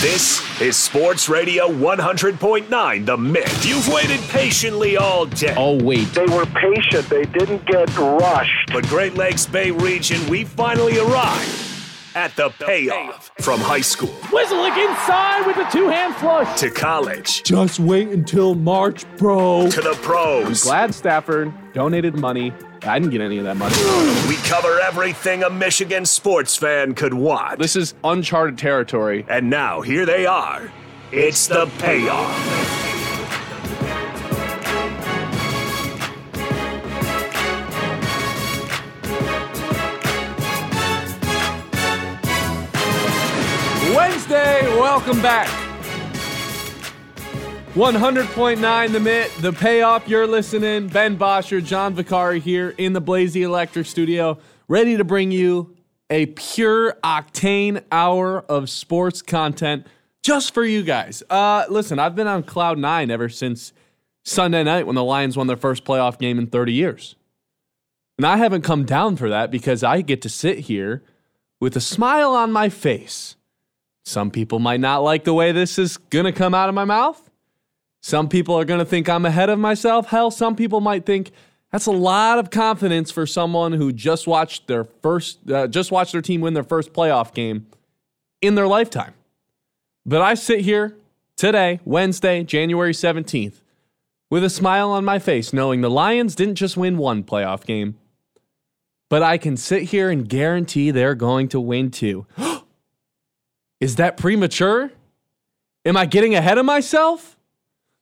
This is Sports Radio 100.9 The Mitt. You've waited patiently all day. Oh, wait. They were patient. They didn't get rushed. But Great Lakes Bay region, we finally arrived at the payoff. From high school Whistling inside with a two hand flush. to college Just wait until March, bro. to the pros. Glad Stafford donated money. I didn't get any of that money. We cover everything a Michigan sports fan could want. This is uncharted territory. And now here they are. It's the payoff. Wednesday, welcome back. 100.9 The Mitt, The Payoff, you're listening. Ben Bosher, John Vicari here in the Blazy Electric Studio, ready to bring you a pure octane hour of sports content just for you guys. Uh, listen, I've been on cloud nine ever since Sunday night when the Lions won their first playoff game in 30 years. And I haven't come down for that because I get to sit here with a smile on my face. Some people might not like the way this is going to come out of my mouth. Some people are going to think I'm ahead of myself. Hell, some people might think that's a lot of confidence for someone who just watched their first uh, just watched their team win their first playoff game in their lifetime. But I sit here today, Wednesday, January 17th, with a smile on my face knowing the Lions didn't just win one playoff game, but I can sit here and guarantee they're going to win two. Is that premature? Am I getting ahead of myself?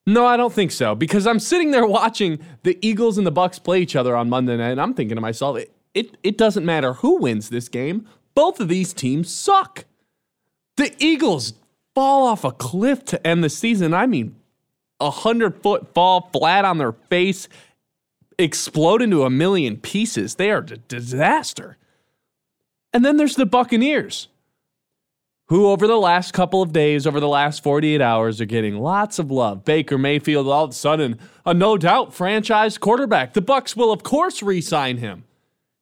No, I don't think so because I'm sitting there watching the Eagles and the Bucs play each other on Monday night and I'm thinking to myself, it, it, it doesn't matter who wins this game. Both of these teams suck. The Eagles fall off a cliff to end the season. I mean, a hundred foot fall flat on their face, explode into a million pieces. They are a disaster. And then there's the Buccaneers who over the last couple of days, over the last 48 hours, are getting lots of love. Baker Mayfield, all of a sudden, a no doubt franchise quarterback. The Bucs will, of course, re-sign him.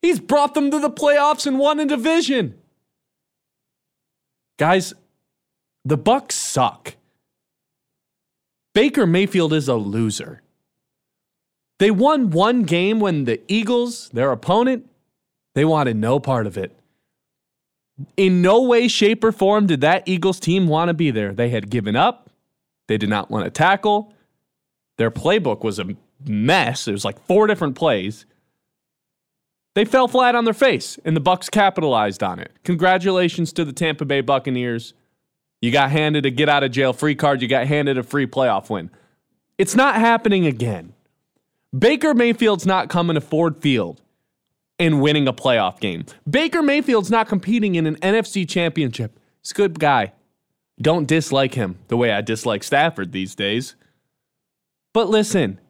He's brought them to the playoffs and won a division. Guys, the Bucs suck. Baker Mayfield is a loser. They won one game when the Eagles, their opponent, they wanted no part of it. In no way, shape, or form did that Eagles team want to be there. They had given up. They did not want to tackle. Their playbook was a mess. It was like four different plays. They fell flat on their face, and the Bucs capitalized on it. Congratulations to the Tampa Bay Buccaneers. You got handed a get out of jail free card. You got handed a free playoff win. It's not happening again. Baker Mayfield's not coming to Ford Field and winning a playoff game. Baker Mayfield's not competing in an NFC championship. He's a good guy. Don't dislike him the way I dislike Stafford these days. But listen,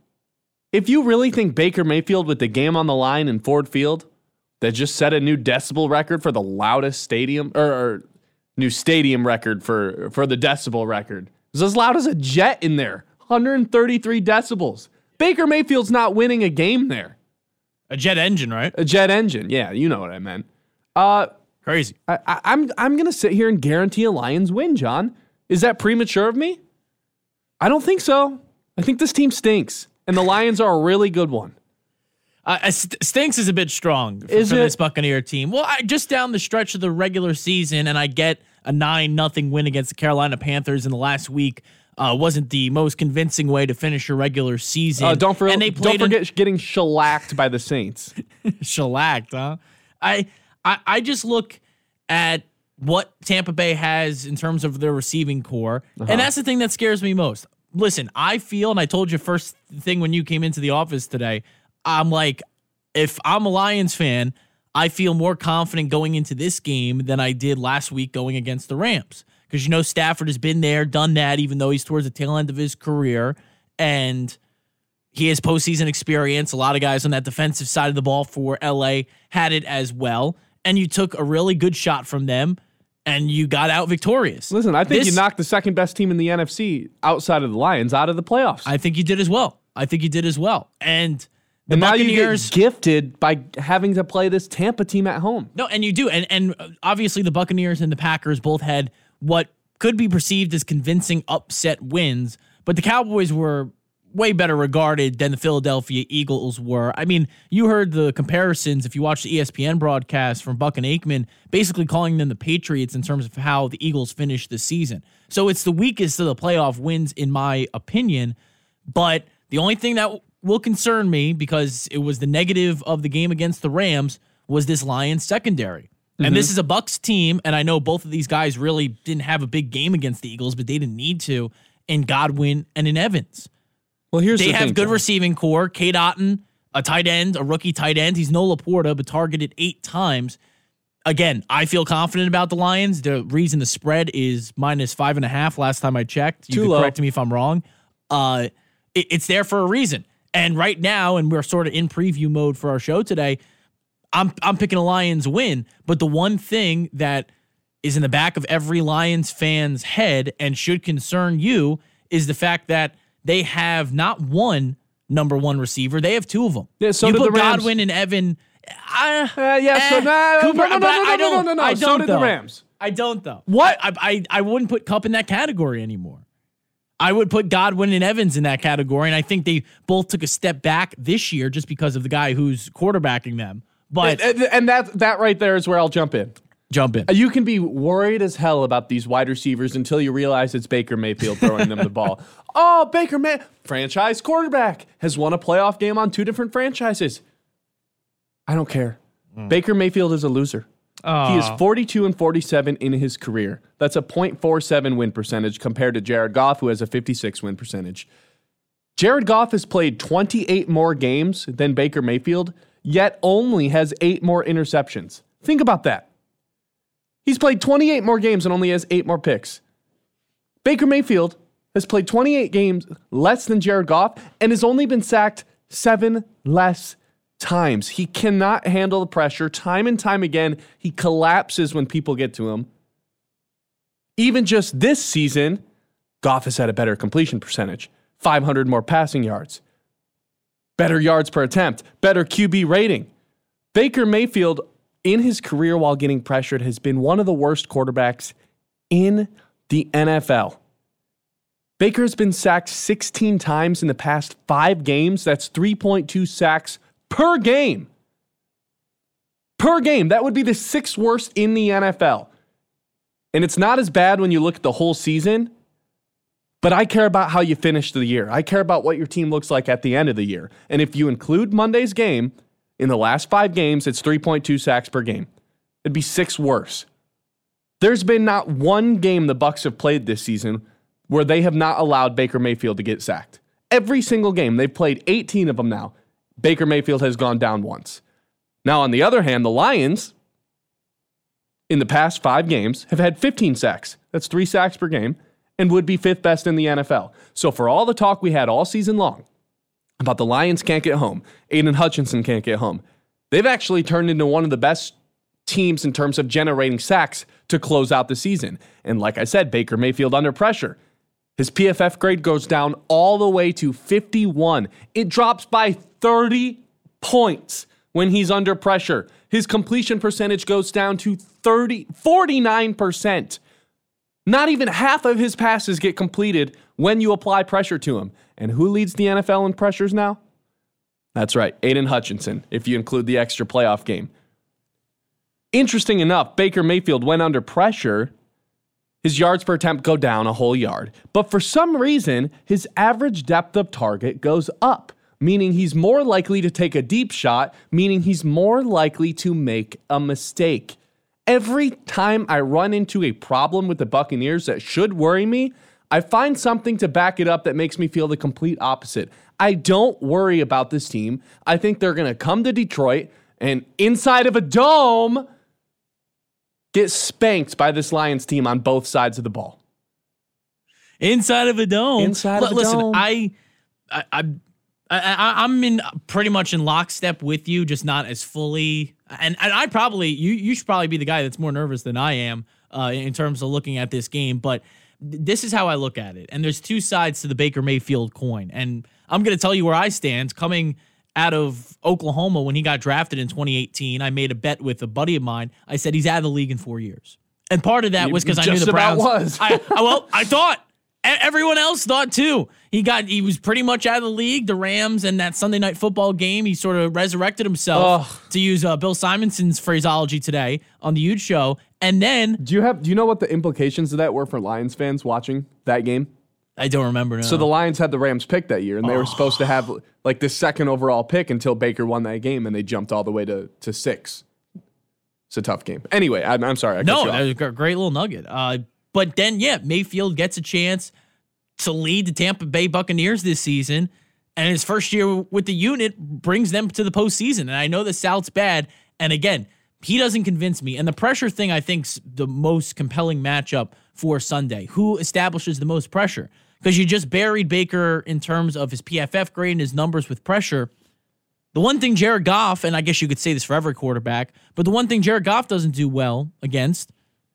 if you really think Baker Mayfield with the game on the line in Ford Field that just set a new decibel record for the loudest stadium or, or new stadium record for for the decibel record. Was as loud as a jet in there. 133 decibels. Baker Mayfield's not winning a game there. A jet engine, right? A jet engine. Yeah, you know what I meant. Uh, Crazy. I, I, I'm I'm gonna sit here and guarantee a Lions win. John, is that premature of me? I don't think so. I think this team stinks, and the Lions are a really good one. Uh, uh, st- stinks is a bit strong for, Is for it? this Buccaneer team. Well, I, just down the stretch of the regular season, and I get a nine nothing win against the Carolina Panthers in the last week. Uh, wasn't the most convincing way to finish your regular season. Uh, don't, for, and they don't an- forget getting shellacked by the Saints. shellacked, huh? I, I I just look at what Tampa Bay has in terms of their receiving corps, and that's the thing that scares me most. Listen, I feel, and I told you first thing when you came into the office today, I'm like, if I'm a Lions fan, I feel more confident going into this game than I did last week going against the Rams. Because you know Stafford has been there, done that, even though he's towards the tail end of his career. And he has postseason experience. A lot of guys on that defensive side of the ball for LA had it as well. And you took a really good shot from them and you got out victorious. Listen, I think This- you knocked the second best team in the NFC outside of the Lions out of the playoffs. I think you did as well. I think you did as well. And the and Buccaneers. gifted by having to play this Tampa team at home. No, and you do, and and obviously the Buccaneers and the Packers both had what could be perceived as convincing upset wins, but the Cowboys were way better regarded than the Philadelphia Eagles were. I mean, you heard the comparisons if you watched the ESPN broadcast from Buck and Aikman, basically calling them the Patriots in terms of how the Eagles finished the season. So it's the weakest of the playoff wins, in my opinion. But the only thing that will concern me, because it was the negative of the game against the Rams, was this Lions secondary. And this is a Bucs team, and I know both of these guys really didn't have a big game against the Eagles, but they didn't need to in Godwin and in Evans. Well, here's They the have thing, good John. receiving corps. Cade Otton, a tight end, a rookie tight end. He's no Laporta, but targeted eight times. Again, I feel confident about the Lions. The reason the spread is minus five and a half last time I checked. You Too can low. correct me if I'm wrong. Uh, it- it's there for a reason. And right now, and we're sort of in preview mode for our show today, I'm I'm picking a Lions win. But the one thing that is in the back of every Lions fan's head and should concern you is the fact that they have not one number one receiver; they have two of them. Yeah, so you put the Rams. Godwin and Evan. Uh, Uh, yeah, so eh, nah, Cooper, no, no, no, no, I no, don't. no, no, no. I So don't did the. Rams. I don't though. What? I, I I wouldn't put Kupp in that category anymore. I would put Godwin and Evans in that category, and I think they both took a step back this year just because of the guy who's quarterbacking them. But And, and that that right there is where I'll jump in. jump in. You can be worried as hell about these wide receivers until you realize it's Baker Mayfield throwing them the ball. Oh, Baker May, franchise quarterback, has won a playoff game on two different franchises. I don't care. Hmm. Baker Mayfield is a loser. He is 42 and 47 in his career. That's a .47 win percentage compared to Jared Goff, who has a 56 win percentage. Jared Goff has played 28 more games than Baker Mayfield, yet only has eight more interceptions. Think about that. He's played 28 more games and only has eight more picks. Baker Mayfield has played 28 games less than Jared Goff and has only been sacked seven less times. He cannot handle the pressure. Time and time again, he collapses when people get to him. Even just this season, Goff has had a better completion percentage, 500 more passing yards, better yards per attempt, better QB rating. Baker Mayfield, in his career while getting pressured, has been one of the worst quarterbacks in the NFL. Baker has been sacked 16 times in the past five games. That's 3.2 sacks per game. Per game. That would be the sixth worst in the NFL. And it's not as bad when you look at the whole season, but I care about how you finish the year. I care about what your team looks like at the end of the year. And if you include Monday's game, in the last five games, it's 3.2 sacks per game. It'd be six worse. There's been not one game the Bucs have played this season where they have not allowed Baker Mayfield to get sacked. Every single game, they've played 18 of them now. Baker Mayfield has gone down once. Now, on the other hand, the Lions, in the past five games, have had 15 sacks. That's three sacks per game and would be fifth best in the NFL. So, for all the talk we had all season long about the Lions can't get home, Aidan Hutchinson can't get home, they've actually turned into one of the best teams in terms of generating sacks to close out the season. And like I said, Baker Mayfield under pressure. His PFF grade goes down all the way to 51. It drops by 30 points when he's under pressure. His completion percentage goes down to 30 49%. Not even half of his passes get completed when you apply pressure to him. And who leads the NFL in pressures now? That's right, Aidan Hutchinson, if you include the extra playoff game. Interesting enough, Baker Mayfield went under pressure. His yards per attempt go down a whole yard. But for some reason, his average depth of target goes up, meaning he's more likely to take a deep shot, meaning he's more likely to make a mistake. Every time I run into a problem with the Buccaneers that should worry me, I find something to back it up that makes me feel the complete opposite. I don't worry about this team. I think they're going to come to Detroit and inside of a dome get spanked by this Lions team on both sides of the ball. inside of a dome. Inside of a listen, dome. I, I, I, I, I'm in pretty much in lockstep with you, just not as fully. And and I probably you you should probably be the guy that's more nervous than I am uh, in terms of looking at this game. But th- this is how I look at it. And there's two sides to the Baker Mayfield coin. And I'm going to tell you where I stand. Coming out of Oklahoma when he got drafted in 2018, I made a bet with a buddy of mine. I said he's out of the league in four years. And part of that was because I knew the Browns. was. I, I- well, I thought everyone else thought too. He got he was pretty much out of the league. The Rams and that Sunday night football game, he sort of resurrected himself Ugh. to use uh, Bill Simonson's phraseology today on the Huge Show. And then Do you have? Do you know what the implications of that were for Lions fans watching that game? I don't remember now. So the Lions had the Rams pick that year, and they were supposed to have like the second overall pick until Baker won that game, and they jumped all the way to to six. It's a tough game. Anyway, I'm, I'm sorry. I No, that was a great little nugget. Uh, but then, yeah, Mayfield gets a chance to lead the Tampa Bay Buccaneers this season, and his first year with the unit brings them to the postseason. And I know the South's bad, and again, he doesn't convince me. And the pressure thing, I think's the most compelling matchup for Sunday. Who establishes the most pressure? Because you just buried Baker in terms of his PFF grade and his numbers with pressure. The one thing Jared Goff, and I guess you could say this for every quarterback, but the one thing Jared Goff doesn't do well against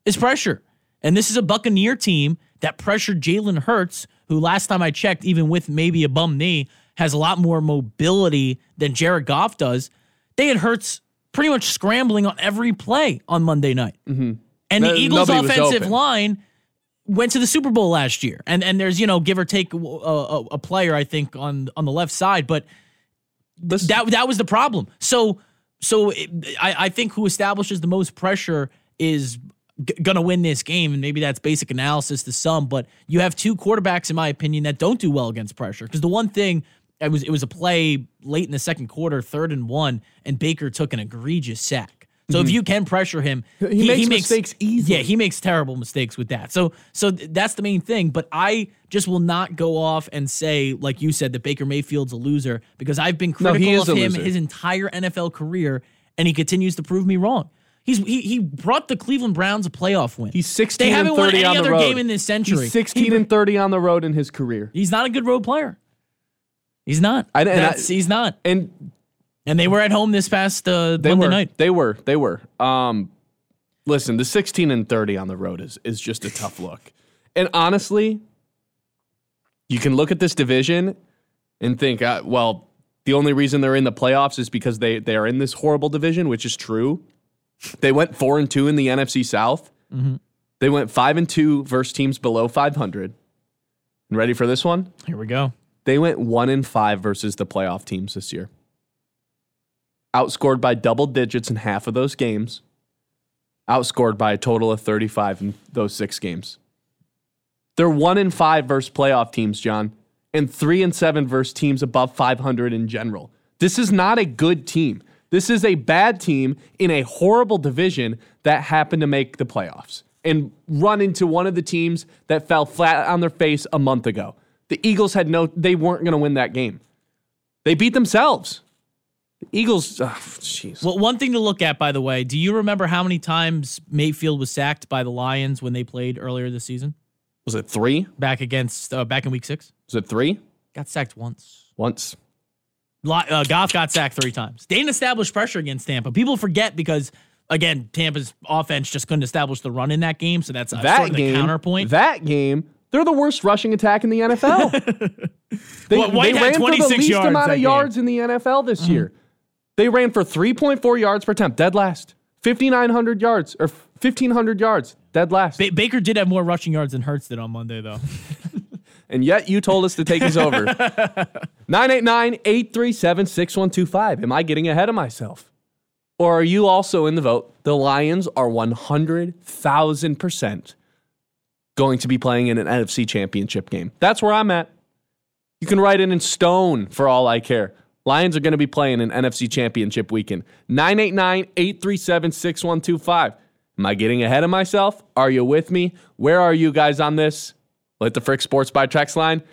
is pressure. And this is a Buccaneer team that pressured Jalen Hurts, who last time I checked, even with maybe a bum knee, has a lot more mobility than Jared Goff does. They had Hurts pretty much scrambling on every play on Monday night. And the No- Eagles' offensive line went to the Super Bowl last year. And and there's, you know, give or take a, a, a player, I think, on on the left side. But Listen- that that was the problem. So so it, I I think who establishes the most pressure is g- gonna win this game, and maybe that's basic analysis to some. But you have two quarterbacks, in my opinion, that don't do well against pressure. Because the one thing. It was it was a play late in the second quarter, third and one, and Baker took an egregious sack. So if you can pressure him, Mm-hmm. He makes mistakes easily. Yeah, he makes terrible mistakes with that. So so th- that's the main thing. But I just will not go off and say, like you said, that Baker Mayfield's a loser because I've been critical he is of him loser. his entire NFL career, and he continues to prove me wrong. He's he he brought the Cleveland Browns a playoff win. He's 16 They haven't won 30 any other road. game in this century. He's 16 He- and 30 on the road in his career. He's not a good road player. He's not. I- and I- he's not. And And they were at home this past uh, Monday were night. they were they were. Um listen, the 16 and 30 on the road is is just a tough look. And honestly, you can look at this division and think, uh, well, the only reason they're in the playoffs is because they they are in this horrible division, which is true. They went 4 and 2 in the NFC South. Mm-hmm. They went 5 and 2 versus teams below 500. And ready for this one? Here we go. They went one in five versus the playoff teams this year. Outscored by double digits in half of those games. Outscored by a total of 35 in those six games. They're one in five versus playoff teams, John, and three and seven versus teams above 500 in general. This is not a good team. This is a bad team in a horrible division that happened to make the playoffs and run into one of the teams that fell flat on their face a month ago. The Eagles had no, they weren't going to win that game. They beat themselves. The Eagles, oh, jeez. Well, one thing to look at, by the way, do you remember how many times Mayfield was sacked by the Lions when they played earlier this season? was it three? Back against uh, back in Week Six, Was it three? got sacked once. Once. Uh, Goff got sacked three times. They didn't establish pressure against Tampa. People forget because again, Tampa's offense just couldn't establish the run in that game. So that's uh, That sort of game, the counterpoint. that game, they're the worst rushing attack in the NFL. they, Well, White they had ran for the least amount of game. yards in the NFL this year. They ran for 3.4 yards per attempt, dead last. 5,900 yards or 1,500 yards, dead last. Ba- Baker did have more rushing yards than Hurts did on Monday, though. and yet you told us to take his over. 989 837 6125. Am I getting ahead of myself? Or are you also in the vote? The Lions are 100,000% going to be playing in an NFC championship game. That's where I'm at. You can write it in stone for all I care. Lions are going to be playing an NFC championship weekend. 989 837 6125. Am I getting ahead of myself? Are you with me? Where are you guys on this? Let the Frick Sports Bar text line.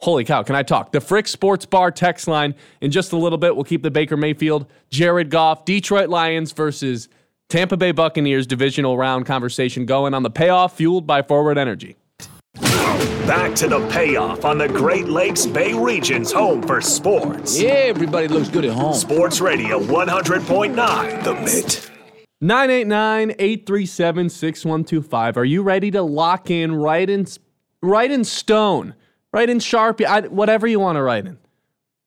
Holy cow, can I talk? The Frick Sports Bar text line. In just a little bit, we'll keep the Baker Mayfield, Jared Goff, Detroit Lions versus Tampa Bay Buccaneers divisional round conversation going on the payoff fueled by Forward Energy. Back to the payoff on the Great Lakes Bay region's home for sports. Yeah, everybody looks good at home. Sports Radio 100.9 The Mitt. 989 837 6125. Are you ready to lock in right in, right in stone, Write in Sharpie, I, whatever you want to write in?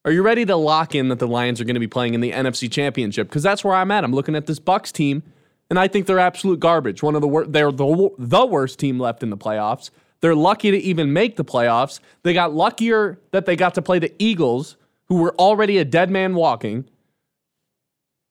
Are you ready to lock in that the Lions are going to be playing in the NFC Championship? Because that's where I'm at. I'm looking at this Bucs team and I think they're absolute garbage. One of the wor- they're the the worst team left in the playoffs. They're lucky to even make the playoffs. They got luckier that they got to play the Eagles, who were already a dead man walking.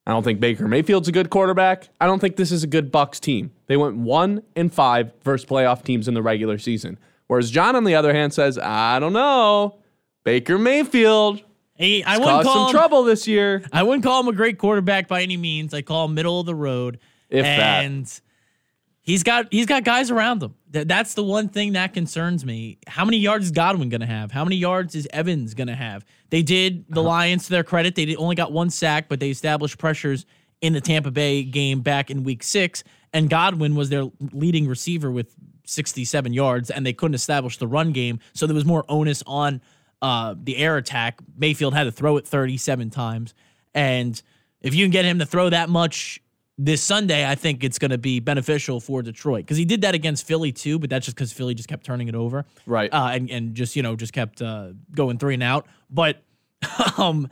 I don't think Baker Mayfield's a good quarterback. I don't think this is a good Bucs team. They went one and five versus playoff teams in the regular season. Whereas John, on the other hand, says, I don't know. Baker Mayfield He, I caused wouldn't some call him, trouble this year. I wouldn't call him a great quarterback by any means. I call him middle of the road. If that. and he's got he's got guys around him. That, that's the one thing that concerns me. How many yards is Godwin going to have? How many yards is Evans going to have? They did the Uh-huh. Lions to their credit. They did, only got one sack, but they established pressures in the Tampa Bay game back in Week Six. And Godwin was their leading receiver with 67 yards, and they couldn't establish the run game, so there was more onus on uh, the air attack. Mayfield had to throw it 37 times, and if you can get him to throw that much this Sunday, I think it's going to be beneficial for Detroit because he did that against Philly too, but that's just because Philly just kept turning it over, Right. Uh, and and just you know just kept uh, going three and out. But um,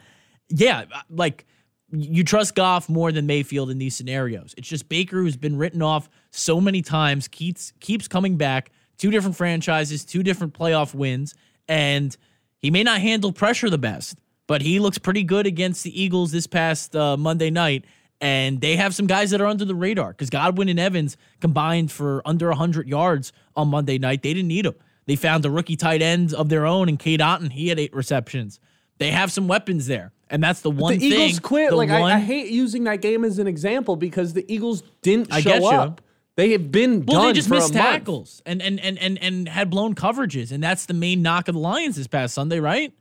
yeah, like you trust Goff more than Mayfield in these scenarios. It's just Baker who's been written off so many times keeps keeps coming back. Two different franchises, two different playoff wins, and he may not handle pressure the best, but he looks pretty good against the Eagles this past uh, Monday night. And they have some guys that are under the radar because Godwin and Evans combined for under 100 yards on Monday night. They didn't need them. They found a rookie tight end of their own in Cade Otton. He had eight receptions. They have some weapons there. And that's the one thing. the thing. Eagles quit. Like I, one- I hate using that game as an example because the Eagles didn't I show get you. up. They have been Well, done they just missed month. tackles and, and and and and had blown coverages, and that's the main knock of the Lions this past Sunday, right?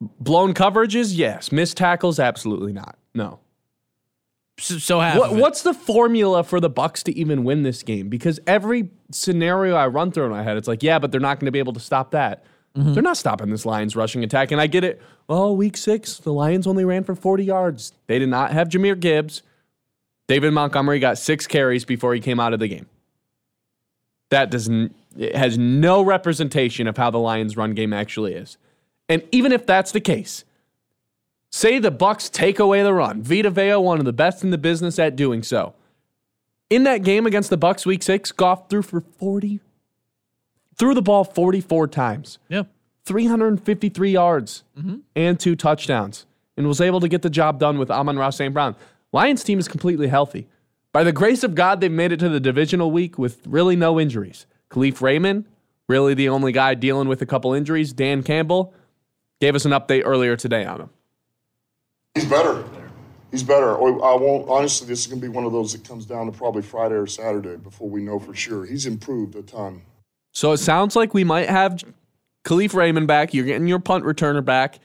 Blown coverages, yes. Missed tackles, absolutely not. No. So, so What, what's the formula for the Bucs to even win this game? Because every scenario I run through in my head, it's like, yeah, but they're not going to be able to stop that. Mm-hmm. They're not stopping this Lions rushing attack. And I get it. Well, week six, the Lions only ran for 40 yards. They did not have Jahmyr Gibbs. David Montgomery got six carries before he came out of the game. That doesn't it has no representation of how the Lions run game actually is. And even if that's the case, say the Bucs take away the run. Vita Vea, one of the best in the business at doing so. In that game against the Bucs week 6, Goff threw for 40 threw the ball 44 times. yeah. 353 yards mm-hmm. and two touchdowns and was able to get the job done with Amon-Ra St. Brown. Lions team is completely healthy. By the grace of God, they've made it to the divisional week with really no injuries. Kalif Raymond, really the only guy dealing with a couple injuries. Dan Campbell gave us an update earlier today on him. He's better. He's better. I won't. Honestly, this is going to be one of those that comes down to probably Friday or Saturday before we know for sure. He's improved a ton. So it sounds like we might have Kalif Raymond back. You're getting your punt returner back.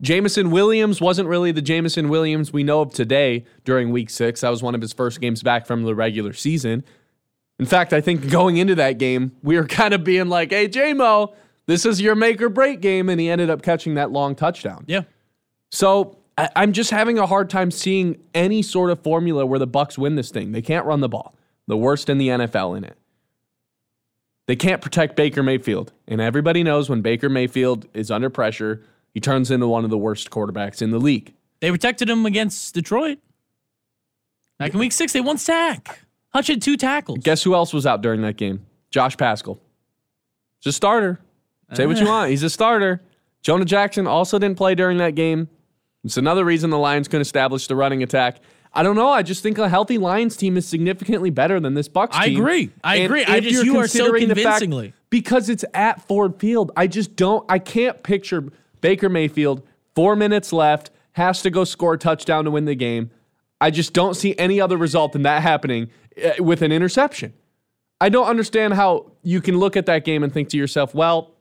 Jameson Williams wasn't really the Jameson Williams we know of today during week six. That was one of his first games back from the regular season. In fact, I think going into that game, we were kind of being like, hey, JMO, this is your make or break game. And he ended up catching that long touchdown. Yeah. So I- I'm just having a hard time seeing any sort of formula where the Bucs win this thing. They can't run the ball. The worst in the NFL in it. They can't protect Baker Mayfield. And everybody knows when Baker Mayfield is under pressure, he turns into one of the worst quarterbacks in the league. They protected him against Detroit. Back in week six, they won sack. Hutch had two tackles. Guess who else was out during that game? Josh Paschal. He's a starter. Say what you want. He's a starter. Jonah Jackson also didn't play during that game. It's another reason the Lions couldn't establish the running attack. I don't know. I just think a healthy Lions team is significantly better than this Bucs team. I agree. I And agree. I just- you're so considering the fact- because it's at Ford Field. I just don't. I can't picture Baker Mayfield. Four minutes left, has to go score a touchdown to win the game. I just don't see any other result than that happening uh, with an interception. I don't understand how you can look at that game and think to yourself, well,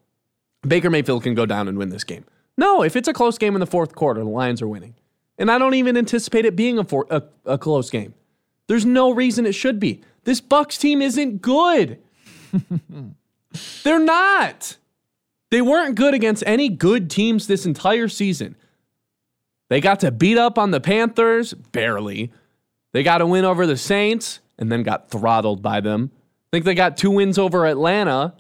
Baker Mayfield can go down and win this game. No, if it's a close game in the fourth quarter, the Lions are winning. And I don't even anticipate it being a, for, a, a close game. There's no reason it should be. This Bucs team isn't good. They're not. They weren't good against any good teams this entire season. They got to beat up on the Panthers, barely. They got a win over the Saints and then got throttled by them. I think they got two wins over Atlanta,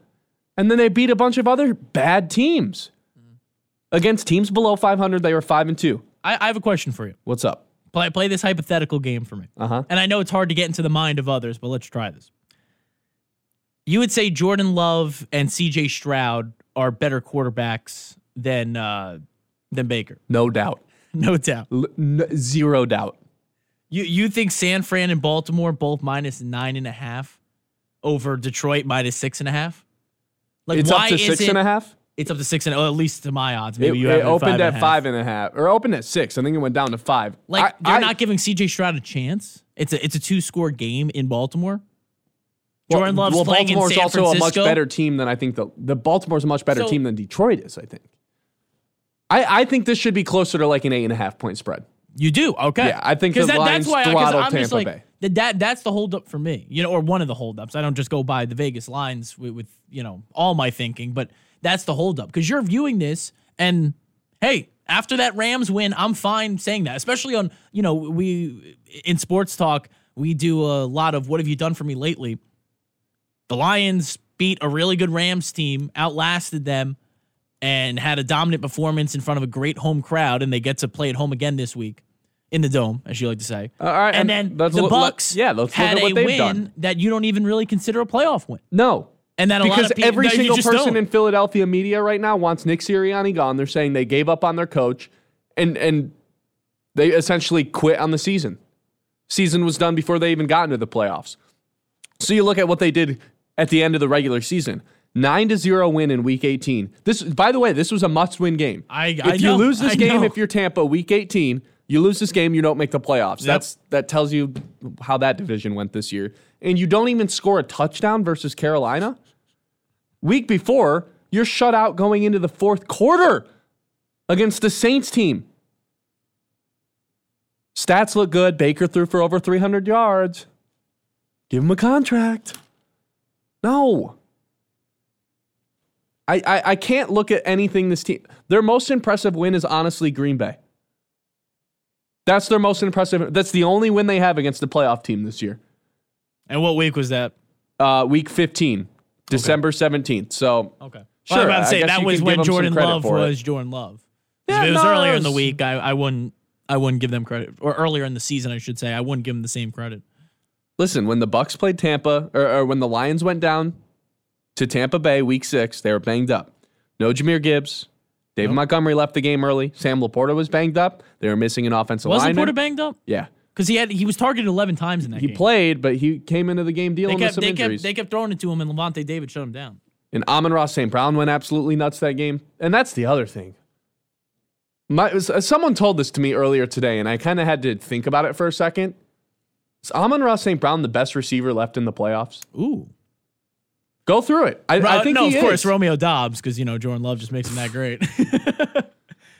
and then they beat a bunch of other bad teams. Mm-hmm. Against teams below 500, they were 5 and 2. I, I have a question for you. What's up? Play play this hypothetical game for me. Uh-huh. And I know it's hard to get into the mind of others, but let's try this. You would say Jordan Love and CJ Stroud are better quarterbacks than uh, than Baker, No doubt. no doubt. L- n- zero doubt. You you think San Fran and Baltimore both minus nine and a half over Detroit minus six and a half? Like it's why up to six and a half. It's up to six and oh, at least to my odds. Maybe you it have it opened five at and five and a half, or opened at six. I think it went down to five. Like I- you're I- not giving CJ Stroud a chance. It's a it's a two score game in Baltimore. well, Jordan Love's well, playing Baltimore's in San also Francisco. a much better team than I think the the Baltimore's a much better So- team than Detroit is. I think. I, I think this should be closer to like an eight and a half point spread. You do okay. Yeah, I think the that, Lions that's why I, throttled I'm just Tampa like Bay. that, that. That's the holdup for me, you know, or one of the holdups. I don't just go by the Vegas lines with, with you know all my thinking, but that's the holdup because you're viewing this and hey, after that Rams win, I'm fine saying that, especially on you know we in sports talk we do a lot of what have you done for me lately. The Lions beat a really good Rams team, outlasted them, and had a dominant performance in front of a great home crowd, and they get to play at home again this week in the dome, as you like to say. Uh, all right, and, and then the look- Bucks, yeah, let's look had at what a they've win done. that you don't even really consider a playoff win, No, and that a lot because people every single person don't. in Philadelphia media right now wants Nick Sirianni gone. They're saying they gave up on their coach, and and they essentially quit on the season. Season was done before they even got into the playoffs. So you look at what they did at the end of the regular season. Nine to zero win in week 18. This, by the way, this was a must-win game. I- if I you know, lose this I game, know. if you're Tampa, week 18, you lose this game, you don't make the playoffs. That's that tells you how that division went this year. And you don't even score a touchdown versus Carolina. Week before, you're shut out going into the fourth quarter against the Saints team. Stats look good. Baker threw for over 300 yards. Give him a contract. No. I, I, I can't look at anything this team. Their most impressive win is honestly Green Bay. That's their most impressive. That's the only win they have against the playoff team this year. and what week was that? Uh, week 15, December 17th. So Okay, Sure, well, I'm about to say that was when give them some Jordan credit Love for it. was Jordan Love. Yeah, if it was no, earlier it in the week, I, I wouldn't I wouldn't give them credit, or earlier in the season, I should say, I wouldn't give them the same credit. Listen, when the Bucs played Tampa, or, or when the Lions went down to Tampa Bay week six, they were banged up. No Jahmyr Gibbs. David Montgomery left the game early. Sam Laporta was banged up. They were missing an offensive line. Wasn't lineman. Porter banged up? yeah, Because he had he was targeted 11 times in that game. he game. played, but he came into the game They dealing with kept some they injuries. kept they kept throwing it to him, and Lavonte David shut him down. And Amon-Ra St. Brown went absolutely nuts that game. And that's the other thing. My, uh, someone told this to me earlier today, and I kind of had to think about it for a second. Is Amon-Ra St. Brown the best receiver left in the playoffs? Ooh, Go through it. I, I think no, of course. Romeo Doubs, because you know Jordan Love just makes him that great.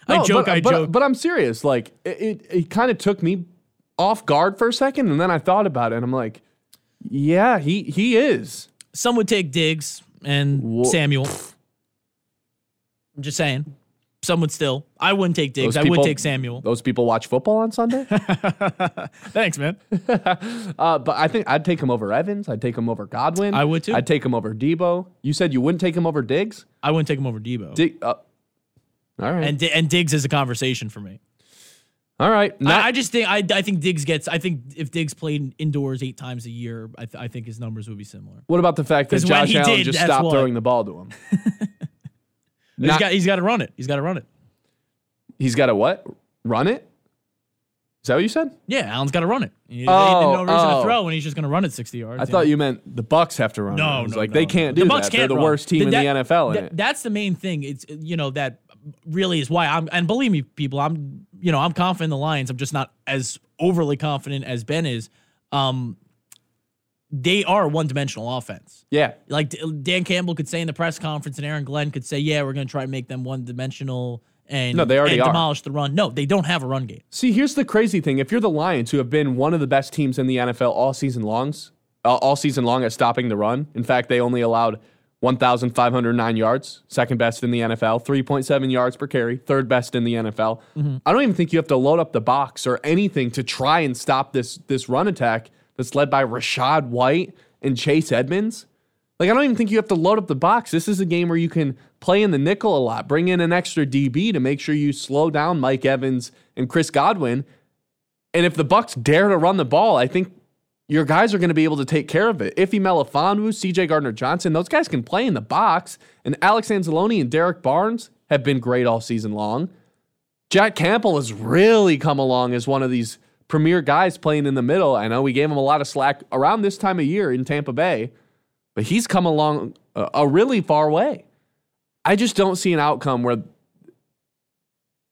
I No, joke, but, I but, joke. But I'm serious. Like, it, it, it kind of took me off guard for a second, and then I thought about it, and I'm like, yeah, he he is. Some would take Diggs and Wha- Samuel. I'm just saying. Some would still. I wouldn't take Diggs. Those I would take Samuel. Those people watch football on Sunday. Thanks, man. Uh, but I think I'd take him over Evans. I'd take him over Godwin. I would too. I'd take him over Deebo. You said you wouldn't take him over Diggs. I wouldn't take him over Deebo. Dig, uh, all right. and Di- and Diggs is a conversation for me. All right. Not, I, I just think I, I think Diggs gets. I think if Diggs played indoors eight times a year, I, th- I think his numbers would be similar. what about the fact that Josh Allen did, just stopped what- throwing the ball to him? he's Not- got he's got to run it. He's got to run it. He's got to what? Run it? Is that what you said? Yeah, Allen's got to run it. He- Oh, no reason oh. to throw when he's just going to run it sixty yards. I thought you meant the Bucs have to run. No, I was no, like no, they can't do the Bucs that. Can't They're the run. worst team That- in the NFL in that- it. That's the main thing. It's you know that really is why I'm and believe me, people, I'm you know I'm confident in the Lions. I'm just not as overly confident as Ben is. Um, they are one-dimensional offense. yeah. Like Dan Campbell could say in the press conference, and Aaron Glenn could say, "Yeah, we're going to try and make them one-dimensional and No, they already and demolish the run." No, they don't have a run game. See, here's the crazy thing: if you're the Lions, who have been one of the best teams in the NFL all season longs, uh, all season long at stopping the run. In fact, they only allowed 1,509 yards, second best in the NFL, 3.7 yards per carry, third best in the NFL. Mm-hmm. I don't even think you have to load up the box or anything to try and stop this this run attack that's led by Rachaad White and Chase Edmonds. Like, I don't even think you have to load up the box. This is a game where you can play in the nickel a lot, bring in an extra DB to make sure you slow down Mike Evans and Chris Godwin. And if the Bucs dare to run the ball, I think your guys are going to be able to take care of it. Iffy Melifonwu, CJ Gardner Johnson, those guys can play in the box. And Alex Anzalone and Derrick Barnes have been great all season long. Jack Campbell has really come along as one of these premier guys playing in the middle. I know we gave him a lot of slack around this time of year in Tampa Bay, but he's come along a, a really far way. I just don't see an outcome where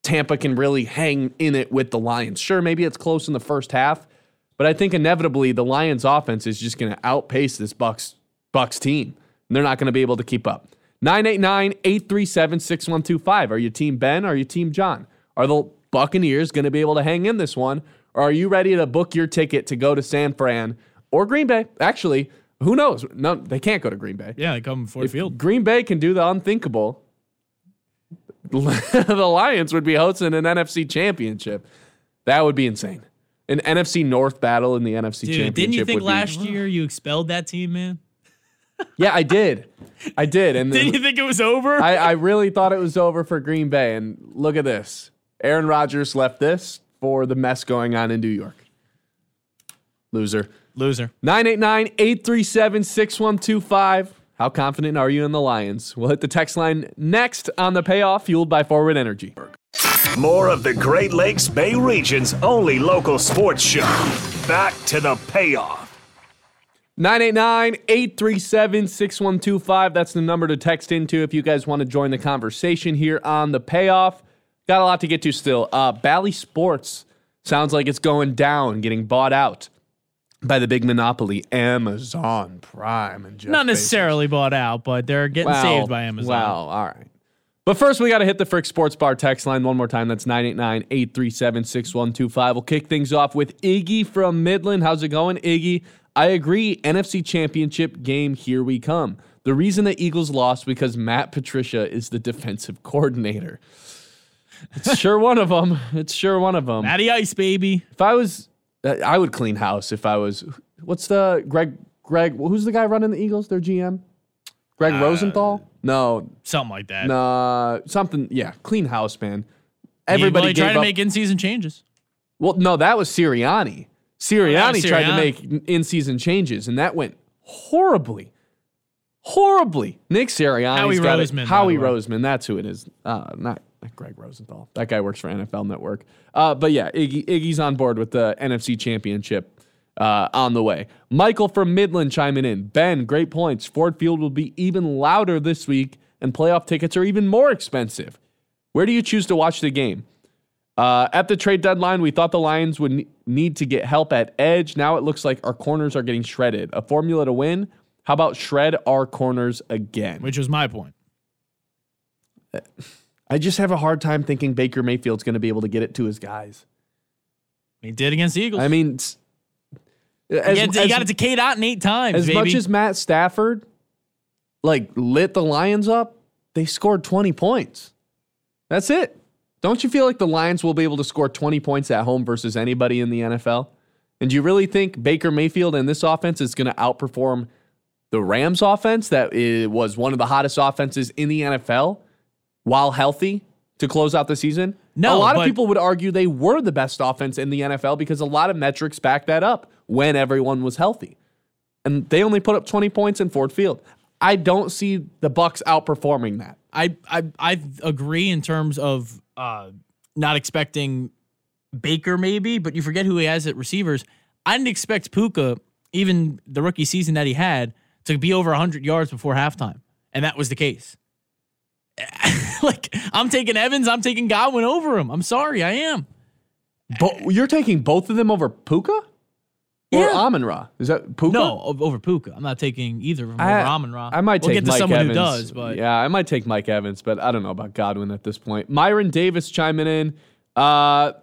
Tampa can really hang in it with the Lions. Sure, maybe it's close in the first half, but I think inevitably the Lions offense is just going to outpace this Bucs Bucs team. And they're not going to be able to keep up. 989-837-6125. Are you team Ben? Are you team John? Are the Buccaneers going to be able to hang in this one? Or are you ready to book your ticket to go to San Fran or Green Bay? Actually, who knows? No, they can't go to Green Bay. Yeah, they come Ford If Field. Green Bay can do the unthinkable. the Lions would be hosting an NFC championship. That would be insane. An NFC North battle in the NFC Dude, championship. didn't you think would be- last year you expelled that team, man? Yeah, I did. I did. And Didn't you think it was over? I, I really thought it was over for Green Bay. And look at this. Aaron Rodgers left this for the mess going on in New York. Loser. Loser. 989 837 6125. How confident are you in the Lions? We'll hit the text line next on the payoff, fueled by Forward Energy. More of the Great Lakes Bay region's only local sports show. Back to the payoff. 989 837 6125. That's the number to text into if you guys want to join the conversation here on the payoff. Got a lot to get to still. Uh, Bally Sports sounds like it's going down, getting bought out by the big monopoly, Amazon Prime. And Jeff Not Bezos. necessarily bought out, but they're getting Well, saved by Amazon. Well, all right. But first, we got to hit the Frick Sports Bar text line one more time. That's 989 837 6125. We'll kick things off with Iggy from Midland. How's it going, Iggy? I agree. NFC Championship game, here we come. The reason the Eagles lost because Matt Patricia is the defensive coordinator. It's sure one of them. It's sure one of them. Matty Ice, baby. If I was, uh, I would clean house if I was. What's the Greg? Greg, who's the guy running the Eagles? Their GM, Greg Uh, Rosenthal. No, Something like that. no, something. Yeah, clean house, man. Everybody Everybody well, tried gave to make in-season changes. well, no, that was Sirianni. Sirianni that was tried to make in-season changes, and that went horribly, horribly. Nick Sirianni, Howie Roseman, Howie. Roseman, that's who it is. Uh, not, not Gregg Rosenthal. That guy works for NFL Network. Uh, but yeah, Iggy, Iggy's on board with the NFC Championship uh, on the way. Michael from Midland chiming in. Ben, great points. Ford Field will be even louder this week, and playoff tickets are even more expensive. Where do you choose to watch the game? Uh, at the trade deadline, we thought the Lions would need to get help at edge. Now it looks like our corners are getting shredded. A formula to win? How about shred our corners again? Which was my point. I just have a hard time thinking Baker Mayfield's going to be able to get it to his guys. He did against the Eagles. I mean, as, he, got, as- got it to Cade Otton eight times, as baby. much as Matt Stafford like lit the Lions up, they scored 20 points. That's it. Don't you feel like the Lions will be able to score 20 points at home versus anybody in the NFL? And do you really think Baker Mayfield and this offense is going to outperform the Rams offense that was one of the hottest offenses in the NFL while healthy to close out the season? No, a lot of people would argue they were the best offense in the NFL because a lot of metrics back that up when everyone was healthy. And they only put up 20 points in Ford Field. I don't see the Bucs outperforming that. I, I I agree in terms of uh, not expecting Baker maybe, but you forget who he has at receivers. I didn't expect Puka, even the rookie season that he had, to be over 100 yards before halftime, and that was the case. like I'm taking Evans, I'm taking Godwin over him. I'm sorry, I am. But you're taking both of them over Puka? Or Yeah. Amon Ra? Is that Puka? No, over Puka. I'm not taking either of them I, over Amon Ra. I might we'll take get to Mike someone Evans. who does, but yeah, I might take Mike Evans, but I don't know about Godwin at this point. Myron Davis chiming in. Uh,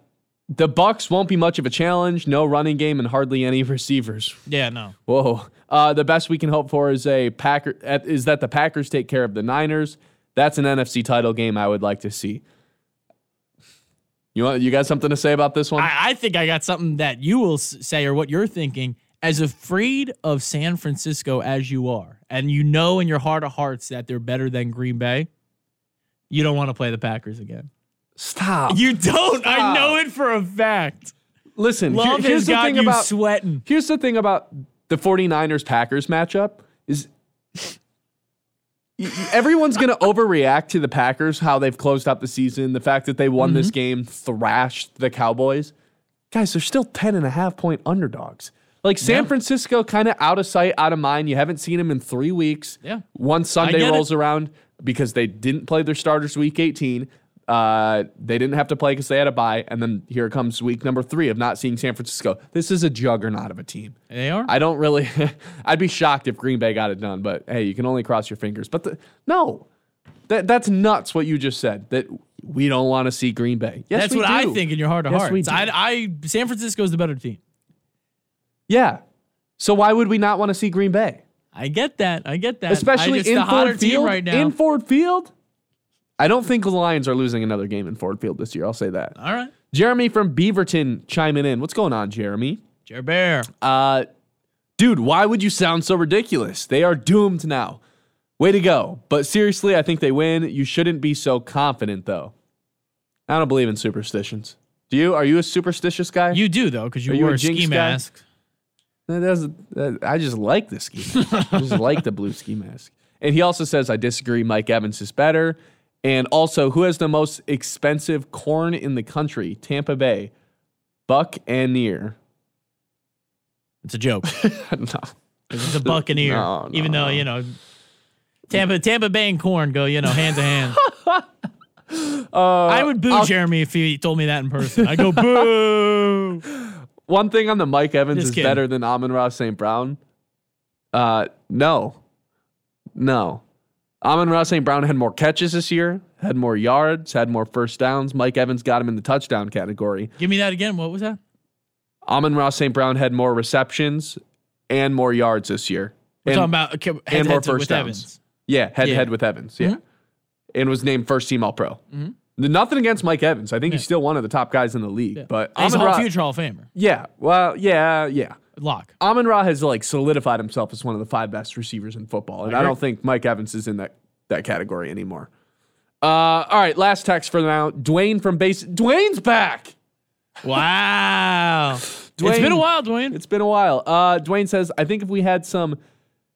the Bucs won't be much of a challenge. No running game and hardly any receivers. yeah, no. Whoa. Uh, the best we can hope for is a Packer is that the Packers take care of the Niners. That's an NFC title game I would like to see. You want you got something to say about this one? I, I think I got something that you will say or what you're thinking. As afraid of San Francisco as you are, and you know in your heart of hearts that they're better than Green Bay, you don't want to play the Packers again. Stop. You don't. I know it for a fact. listen, here- here's the thing about sweating. Here's the thing about the 49ers Packers matchup is everyone's going to overreact to the Packers how they've closed out the season, the fact that they won this mm-hmm. game, thrashed the Cowboys. Guys, they're still 10 and a half point underdogs. Like San Yeah. Francisco kind of out of sight, out of mind. You haven't seen them in 3 weeks. Yeah. Once Sunday get it. rolls around because they didn't play their starters week 18. Uh, they didn't have to play because they had a bye, and then here comes week number three of not seeing San Francisco. This is a juggernaut of a team. They are. I don't really. I'd be shocked if Green Bay got it done, but hey, you can only cross your fingers. But the, no, that that's nuts. What you just said that we don't want to see Green Bay. Yes, That's what I think in your heart of Yes, hearts. I, I San Francisco's the better team. Yeah. So why would we not want to see Green Bay, I get that. I get that. I especially just in the hotter Ford team Field? right now. In Ford Field, I don't think the Lions are losing another game in Ford Field this year. I'll say that. All right, Jeremy from Beaverton chiming in. What's going on, Jeremy? Jer Bear. Uh, dude, why would you sound so ridiculous? They are doomed now. Way to go. But seriously, I think they win. You shouldn't be so confident, though. I don't believe in superstitions. Do you? Are you a superstitious guy? You do though, because you Are you a a ski mask. That doesn't- that- I just like the ski mask. I just like the blue ski mask. And he also says, I disagree. Mike Evans is better. And also, who has the most expensive corn in the country? Tampa Bay. Buck and Near. It's a joke. no. It's a Buccaneer. No, no, even though you know, Tampa, Tampa Bay and corn go, you know, hand to hand. I would boo Jeremy if he told me that in person. I go boo. One thing on the Mike Evans Just is kidding. better than Amon-Ra St. Brown. Uh, no, no. Amon-Ra St. Brown had more catches this year, had more yards, had more first downs. Mike Evans got him in the touchdown category. Give me that again. What was that? Amon-Ra St. Brown had more receptions and more yards this year. We're and, talking about okay, head, and more head to- first with downs. Evans. yeah, head to Yeah. head with Evans. Yeah, Mhm. and was named first team All Pro. Nothing against Mike Evans. I think he's still one of the top guys in the league. But He's a Amon Ra, future Hall of Famer. yeah, well, yeah, yeah. Lock. Amon Ra has like solidified himself as one of the five best receivers in football, and I, agree. don't think Mike Evans is in that that category anymore. Uh, all right, last text for now. Dwayne from base. Dwayne's back. Wow. it's been a while, Dwayne. It's been a while. Uh, Dwayne says, I think if we had some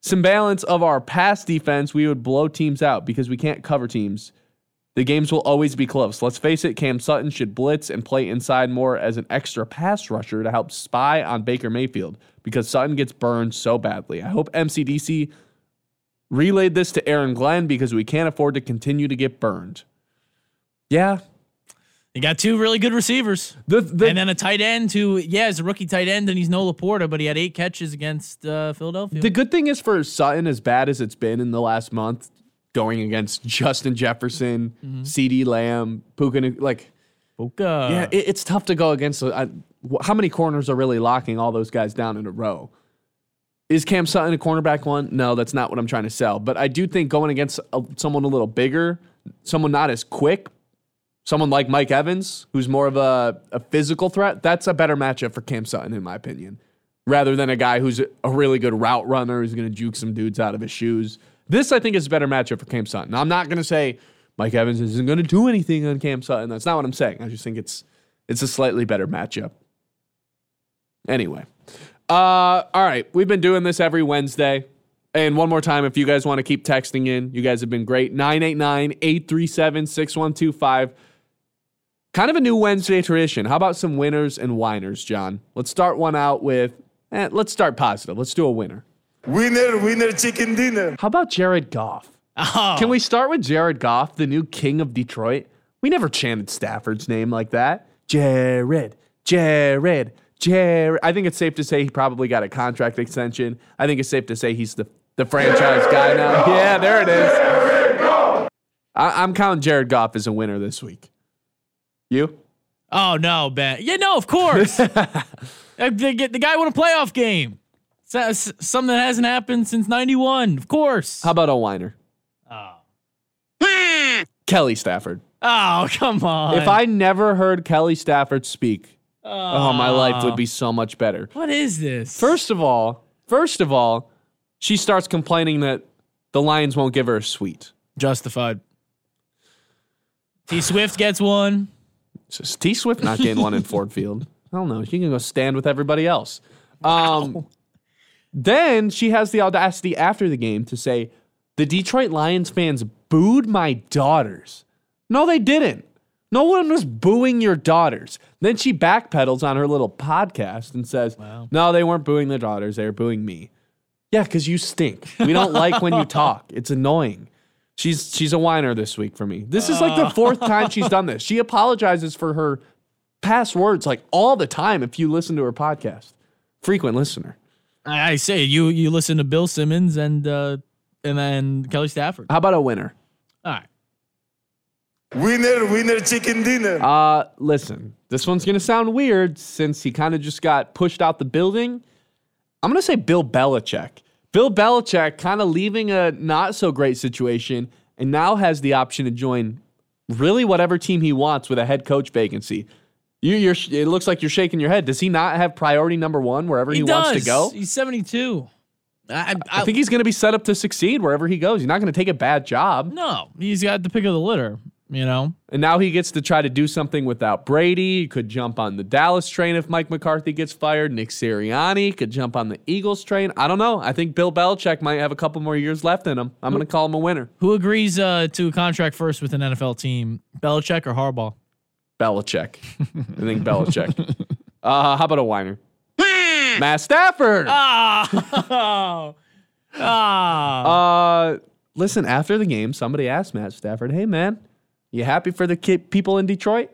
some balance of our pass defense, we would blow teams out because we can't cover teams. The games will always be close. Let's face it, Cam Sutton should blitz and play inside more as an extra pass rusher to help spy on Baker Mayfield because Sutton gets burned so badly. I hope MCDC relayed this to Aaron Glenn because we can't afford to continue to get burned. Yeah. You got two really good receivers. The, the, and then a tight end who, yeah, is a rookie tight end, and he's no LaPorta, but he had eight catches against uh, Philadelphia. The good thing is for Sutton, as bad as it's been in the last month, going against Justin Jefferson, mm-hmm. CeeDee Lamb, Puka, like, Boca. yeah, it, it's tough to go against. Wh- how many corners are really locking all those guys down in a row? Is Cam Sutton a cornerback one? No, that's not what I'm trying to sell. But I do think going against a, someone a little bigger, someone not as quick, someone like Mike Evans, who's more of a, a physical threat, that's a better matchup for Cam Sutton, in my opinion, rather than a guy who's a really good route runner who's going to juke some dudes out of his shoes. This, I think, is a better matchup for Cam Sutton. Now, I'm not going to say Mike Evans isn't going to do anything on Cam Sutton. That's not what I'm saying. I just think it's it's a slightly better matchup. Anyway, uh, all right, we've been doing this every Wednesday. And one more time, if you guys want to keep texting in, you guys have been great. 989 837 6125. Kind of a new Wednesday tradition. How about some winners and whiners, John? Let's start one out with, eh, let's start positive. Let's do a winner. Winner, winner, chicken dinner. How about Jared Goff? Oh, Can we start with Jared Goff, the new king of Detroit? We never chanted Stafford's name like that. Jared, Jared, Jared. I think it's safe to say he probably got a contract extension. I think it's safe to say he's the, the franchise guy now. Yeah, there it is. I, I'm counting Jared Goff as a winner this week. You? Oh no, Ben. Yeah, no, of course. Uh, the, the guy won a playoff game. So- s- Something that hasn't happened since '91. Of course. How about a whiner? Oh. Kelly Stafford. Oh, come on. If I never heard Kelly Stafford speak, oh, my life would be so much better. what is this? First of all, first of all, she starts complaining that the Lions won't give her a suite. justified. T Swift gets one. It's just T Swift not getting one in Ford Field. I don't know. She can go stand with everybody else. Um, then she has the audacity after the game to say, the Detroit Lions fans booed my daughters. No, they didn't. No one was booing your daughters. Then she backpedals on her little podcast and says, No, they weren't booing the daughters. They were booing me. Yeah, because you stink. We don't like when you talk. It's annoying. She's she's a whiner this week for me. This is like the ah. fourth time she's done this. She apologizes for her past words like all the time if you listen to her podcast. Frequent listener. I, I say you you listen to Bill Simmons and uh, and then Kelly Stafford. How about a winner? All right. Winner, winner, chicken dinner. Uh, listen, this one's gonna sound weird since he kind of just got pushed out the building. I'm gonna say Bill Belichick. Bill Belichick kind of leaving a not so great situation and now has the option to join really whatever team he wants with a head coach vacancy. You, you're, it looks like you're shaking your head. Does he not have priority number one wherever he, He, wants to go? He's 72. I, I, I think he's going to be set up to succeed wherever he goes. He's not going to take a bad job. no, he's got the pick of the litter. You know, And now he gets to try to do something without Brady. He could jump on the Dallas train if Mike McCarthy gets fired. Nick Sirianni could jump on the Eagles train. I don't know. I think Bill Belichick might have a couple more years left in him. I'm going to call him a winner. who agrees uh, to a contract first with an NFL team? Belichick or Harbaugh? Belichick. I think Belichick. Uh, how about a whiner? Matt Stafford. Ah, ah. Uh, listen, after the game, somebody asked Matt Stafford, hey, man, you happy for the ki- people in Detroit?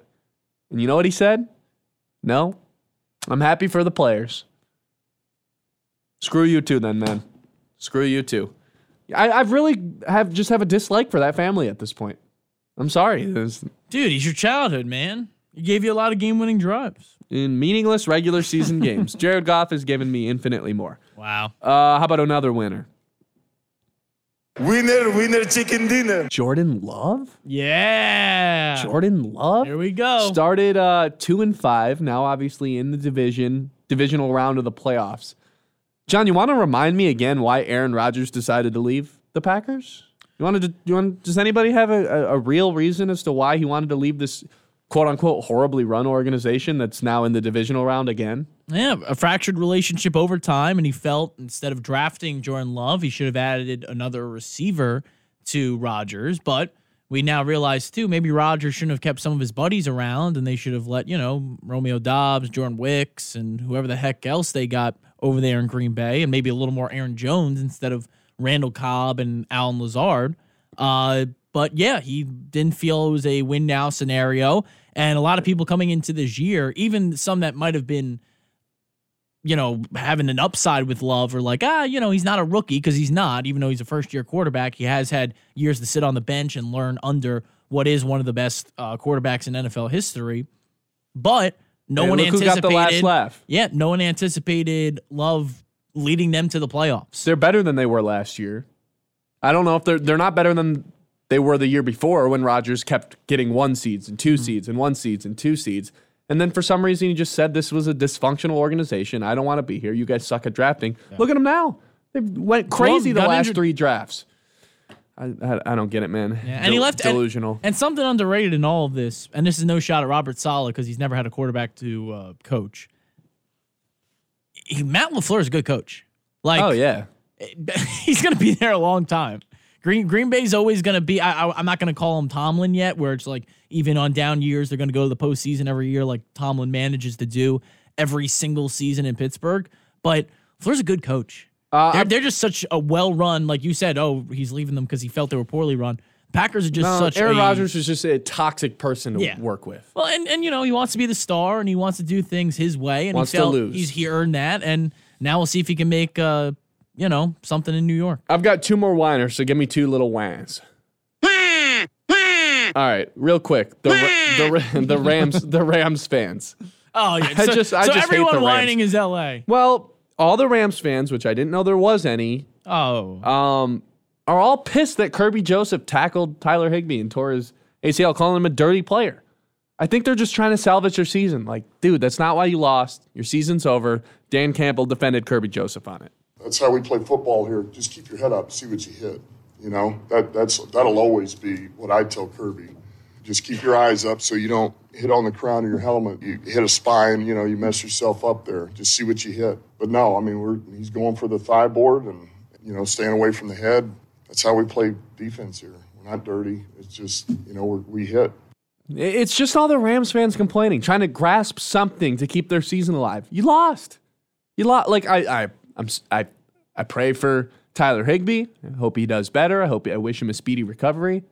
And you know what he said? No, I'm happy for the players. Screw you too, then, man. Screw you too. I, I really have just have a dislike for that family at this point. I'm sorry. There's, dude, he's your childhood man. He gave you a lot of game-winning drives. in meaningless regular season games, Jared Goff has given me infinitely more. Wow. Uh, how about another winner? Winner, winner, chicken dinner. Jordan Love? Yeah. Jordan Love? Here we go. Started uh, two and five. Now, obviously, in the division, divisional round of the playoffs. John, you want to remind me again why Aaron Rodgers decided to leave the Packers? You wanted to? You want? Does anybody have a, a, a real reason as to why he wanted to leave this quote unquote horribly run organization that's now in the divisional round again? Yeah, a fractured relationship over time, and he felt instead of drafting Jordan Love, he should have added another receiver to Rodgers. But we now realize too, maybe Rodgers shouldn't have kept some of his buddies around, and they should have let you know Romeo Doubs, Jordan Wicks, and whoever the heck else they got over there in Green Bay, and maybe a little more Aaron Jones instead of Randall Cobb and Allen Lazard. Uh, but yeah, he didn't feel it was a win now scenario. And a lot of people coming into this year, even some that might have been, you know, having an upside with Love or like, ah, you know, he's not a rookie because he's not, even though he's a first year quarterback. He has had years to sit on the bench and learn under what is one of the best uh, quarterbacks in NFL history. But no And one anticipated. got the last laugh. Yeah, no one anticipated Love leading them to the playoffs. They're better than they were last year. I don't know if they're they're not better than they were the year before when Rodgers kept getting one seeds and 2 Mm-hmm. seeds and one seeds and two seeds. And then for some reason he just said this was a dysfunctional organization. I don't want to be here. You guys suck at drafting. Look at them now. They went crazy the last injured- three drafts. I, I, I don't get it, man. Yeah, and he Del- left and- delusional. And, something underrated in all of this, and this is no shot at Robert Saleh because he's never had a quarterback to uh, coach. He, Matt LaFleur is a good coach. Like, oh yeah. he's going to be there a long time. Green Green Bay's always going to be. I, I, I'm not going to call him Tomlin yet, where it's like even on down years they're going to go to the postseason every year, like Tomlin manages to do every single season in Pittsburgh. But Fleur's a good coach. Uh, they're, they're just such a well run, like you said. Oh, he's leaving them because he felt they were poorly run. Packers are just No, such. Aaron a, Rodgers is just a toxic person to Yeah. work with. Well, and, and you know he wants to be the star and he wants to do things his way, and Wants he to lose. he's he earned that, and now we'll see if he can make uh you know something in New York. I've got two more whiners, so give me two little whines. All right, real quick. The the, the Rams the Rams fans. Oh yeah, I so, just- I so just everyone whining is L.A. Well, all the Rams fans, which I didn't know there was any, Oh, um, are all pissed that Kerby Joseph tackled Tyler Higbee and tore his ACL, calling him a dirty player. I think they're just trying to salvage their season. Like, dude, that's not why you lost. Your season's over. Dan Campbell defended Kerby Joseph on it. That's how we play football here. Just keep your head up, see what you hit. You know that that's that'll always be what I tell Kerby. Just keep your eyes up so you don't hit on the crown of your helmet. You hit a spine, you know, you mess yourself up there. Just see what you hit. But no, I mean, we're he's going for the thigh board and you know staying away from the head. That's how we play defense here. We're not dirty. It's just you know we hit. It's just all the Rams fans complaining, trying to grasp something to keep their season alive. You lost. You lost. Like I, I, I'm, I, I pray for Tyler Higbee. I hope he does better. I hope I wish him a speedy recovery.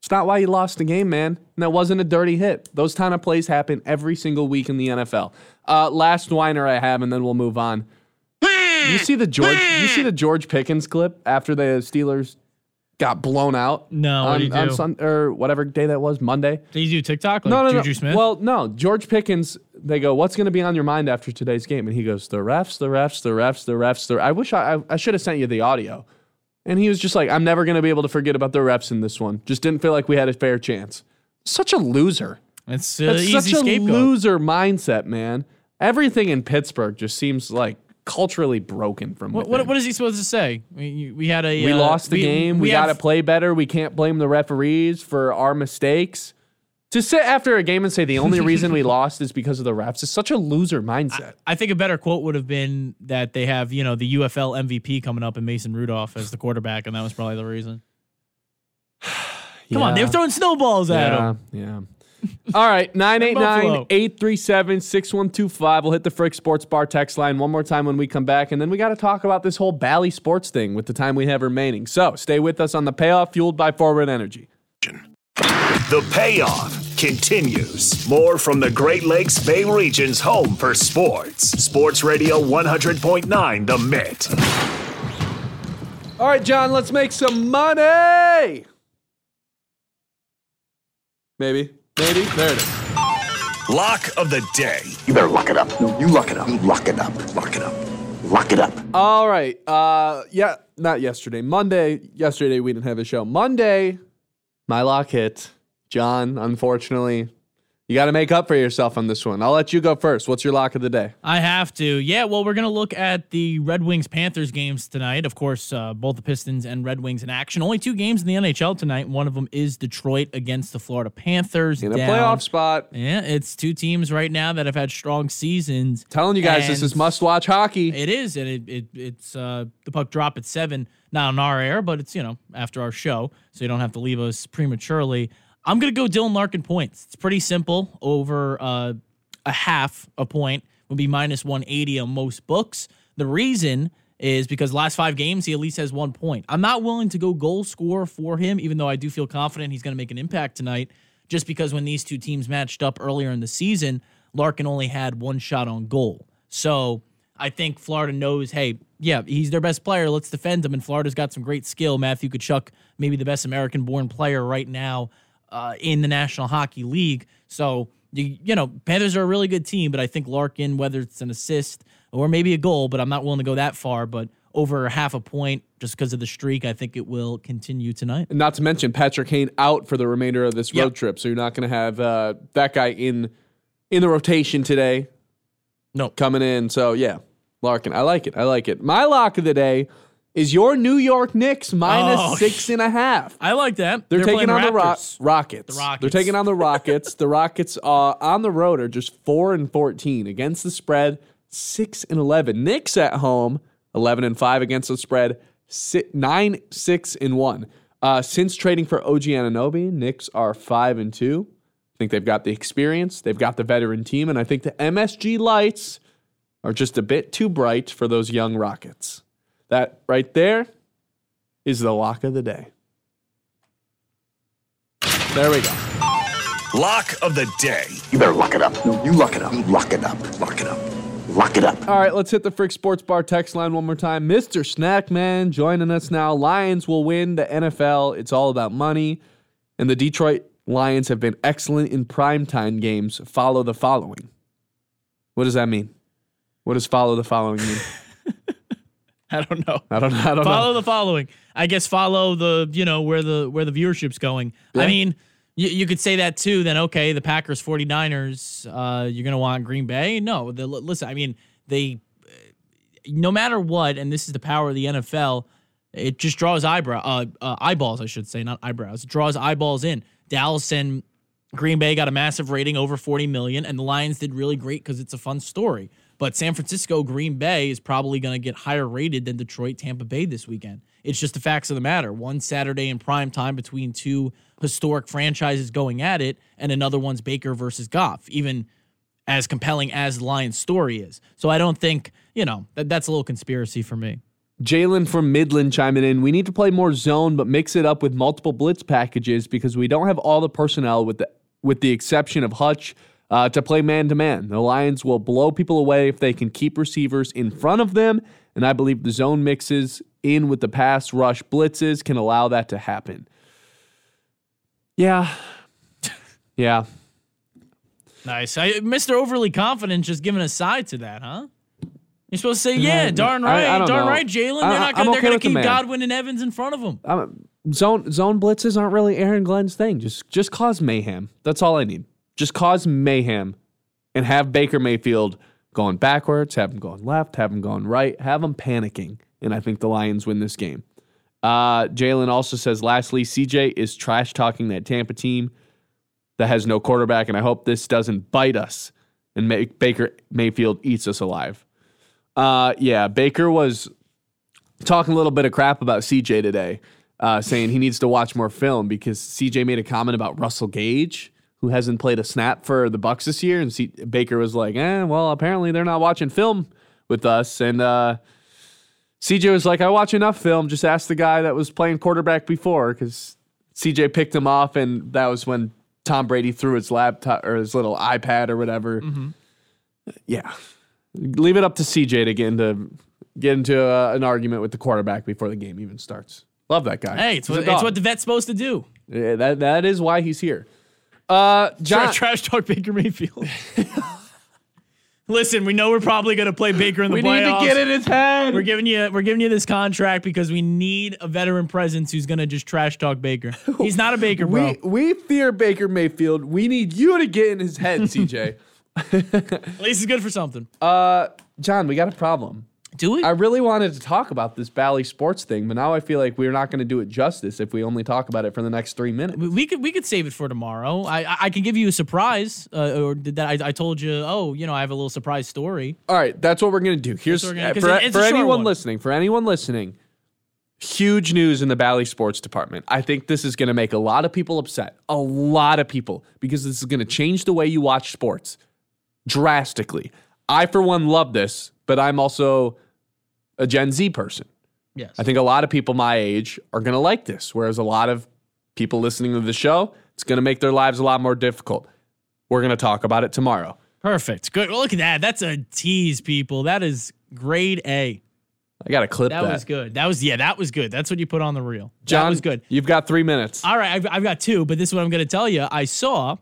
It's not why you lost the game, man. And that wasn't a dirty hit. Those kind of plays happen every single week in the NFL. Uh, last whiner I have, and then we'll move on. You see the George? You see the George Pickens clip after the Steelers got blown out? No, what on, did he on do? Sun, or whatever day that was, Monday. Did you do TikTok like No, no, Juju no. Smith? Well, no. George Pickens. They go, "What's going to be on your mind after today's game?" And he goes, "The refs, the refs, the refs, the refs." The I wish I, I, I should have sent you the audio. And he was just like, "I'm never going to be able to forget about the refs in this one. Just didn't feel like we had a fair chance." Such a loser. it's uh, That's easy such a scapegoat. loser mindset, man. Everything in Pittsburgh just seems like culturally broken from What, what, what is he supposed to say? We, we had a we uh, lost the game. We, got to play better. We can't blame the referees for our mistakes. To sit after a game and say the only reason we lost is because of the refs is such a loser mindset. I think a better quote would have been that they have, you know, the UFL MVP coming up and Mason Rudolph as the quarterback, and that was probably the reason. Come on, they were throwing snowballs at yeah, him. yeah. All right, 989 Buffalo. 837 6125. We'll hit the Frick Sports Bar text line one more time when we come back. And then we got to talk about this whole Bally Sports thing with the time we have remaining. So stay with us on the payoff fueled by Forward Energy. The payoff continues. More from the Great Lakes Bay region's home for sports. Sports Radio 100.9 The Mitt. All right, John, let's make some money. Maybe. Maybe. There it is. Lock of the day. You better lock it up. No, you lock it up. You lock it up. Lock it up. Lock it up. All right. Uh, yeah, not yesterday. Monday. Yesterday we didn't have a show. Monday, my lock hit. John, unfortunately, you got to make up for yourself on this one. I'll let you go first. What's your lock of the day? I have to. Yeah, well, we're going to look at the Red Wings Panthers games tonight. Of course, uh, both the Pistons and Red Wings in action. Only two games in the NHL tonight. One of them is Detroit against the Florida Panthers. In a down- playoff spot. Yeah, it's two teams right now that have had strong seasons. Telling you guys, this is must-watch hockey. It is, and it, it it's uh, the puck drop at seven, not on our air, but it's you know after our show, so you don't have to leave us prematurely. I'm gonna go Dylan Larkin points. It's pretty simple. Over uh, a half a point would be minus 180 on most books. The reason is because last five games he at least has one point. I'm not willing to go goal score for him, even though I do feel confident he's gonna make an impact tonight. Just because when these two teams matched up earlier in the season, Larkin only had one shot on goal. So I think Florida knows, hey, yeah, he's their best player. Let's defend him. And Florida's got some great skill. Matthew Tkachuk, maybe the best American born player right now uh, in the National Hockey League. So, you, you know, Panthers are a really good team, but I think Larkin, whether it's an assist or maybe a goal, but I'm not willing to go that far, but over half a point just because of the streak, I think it will continue tonight. Not to mention Patrick Kane out for the remainder of this road Yep. trip, so you're not going to have uh, that guy in in the rotation today. No. coming in. So yeah, Larkin, I like it. I like it. My lock of the day is your New York Knicks minus Oh, six and a half. I like that. They're, taking playing on the Ro- Rockets. The Rockets. They're taking on the Rockets. the Rockets uh, on the road are just four and fourteen against the spread. Six and eleven. Knicks at home, eleven and five against the spread. Si- nine, six and one. Uh, since trading for OG Anunoby, Knicks are five and two. I think they've got the experience. They've got the veteran team, and I think the MSG lights are just a bit too bright for those young Rockets. That right there is the lock of the day. There we go. Lock of the day. You better lock it up. No, you lock it up. Lock it up. Lock it up. Lock it up. All right, let's hit the Frick Sports Bar text line one more time. Mr. Snackman joining us now. Lions will win the NFL. It's all about money. And the Detroit Lions have been excellent in primetime games. Follow the following. What does that mean? What does follow the following mean? I don't know. I don't know. I don't follow know. the following. I guess follow the you know where the where the viewership's going. I mean, you, you could say that too. Then okay, the Packers 49ers, uh, you're gonna want Green Bay. No, the, listen. I mean, they no matter what, and this is the power of the NFL. It just draws eyebrow uh, uh, eyeballs, I should say, not eyebrows. It draws eyeballs in. Dallas and Green Bay got a massive rating over 40 million, and the Lions did really great because it's a fun story. But San Francisco, Green Bay is probably going to get higher rated than Detroit, Tampa Bay this weekend. It's just the facts of the matter. One Saturday in prime time between two historic franchises going at it, and another one's Baker versus Goff, even as compelling as the Lions story is. So I don't think, you know, that, that's a little conspiracy for me. Jalen from Midland chiming in. We need to play more zone, but mix it up with multiple blitz packages because we don't have all the personnel, with the with the exception of Hutch, uh, to play man to man. The Lions will blow people away if they can keep receivers in front of them, and I believe the zone mixes in with the pass rush blitzes can allow that to happen. Yeah, yeah. Nice. I, Mr. Overly Confident just giving a side to that, huh? You're supposed to say, yeah, darn I- I right, don't darn know. right, Jalen. They're not gonna, they're okay gonna keep. Godwin and Evans in front of them. I'm, zone zone blitzes aren't really Aaron Glenn's thing. Just just cause mayhem. That's all I need. Just cause mayhem, and have Baker Mayfield going backwards, have him going left, have him going right, have him panicking, and I think the Lions win this game. Uh, Jalen also says, lastly, CJ is trash talking that Tampa team that has no quarterback, and I hope this doesn't bite us and make Baker Mayfield eats us alive. Uh, yeah, Baker was talking a little bit of crap about CJ today, uh, saying he needs to watch more film because CJ made a comment about Russell Gage, who hasn't played a snap for the Bucs this year, and C- Baker was like, "Eh, well, apparently they're not watching film with us." And uh, CJ was like, "I watch enough film. Just ask the guy that was playing quarterback before," because CJ picked him off, and that was when Tom Brady threw his laptop or his little iPad or whatever. Yeah, leave it up to CJ to get into get into uh, an argument with the quarterback before the game even starts. Love that guy. Hey, it's what, it's what the vet's supposed to do. Yeah, that that is why he's here. Uh, John, trash talk Baker Mayfield. Listen, we know we're probably going to play Baker in the we need to get in his head. We're giving you we're giving you this contract because we need a veteran presence who's going to just trash talk Baker. He's not a Baker, bro. we we fear Baker Mayfield. We need you to get in his head, CJ. At least he's good for something. uh, John, we got a problem. Do we? I really wanted to talk about this Bally Sports thing, but now I feel like we're not going to do it justice if we only talk about it for the next three minutes. We- we could we could save it for tomorrow. I I, I can give you a surprise, uh, or did that I, I told you? Oh, you know, I have a little surprise story. All right, that's what we're gonna do. Here's gonna- uh, for, it- for anyone one. listening. For anyone listening, huge news in the Bally Sports Department. I think this is gonna make a lot of people upset. A lot of people because this is gonna change the way you watch sports drastically. I, for one, love this, but I'm also a Gen Z person. Yes. I think a lot of people my age are gonna like this, whereas a lot of people listening to the show, it's gonna make their lives a lot more difficult. We're gonna talk about it tomorrow. Perfect. Good. Well, look at that. That's a tease, people. That is grade A. I got to clip That that. was good. That was yeah. That was good. That's what you put on the reel. John, that was good. You've got three minutes. All right, I've, I've got two, but this is what I'm going to tell you. I saw,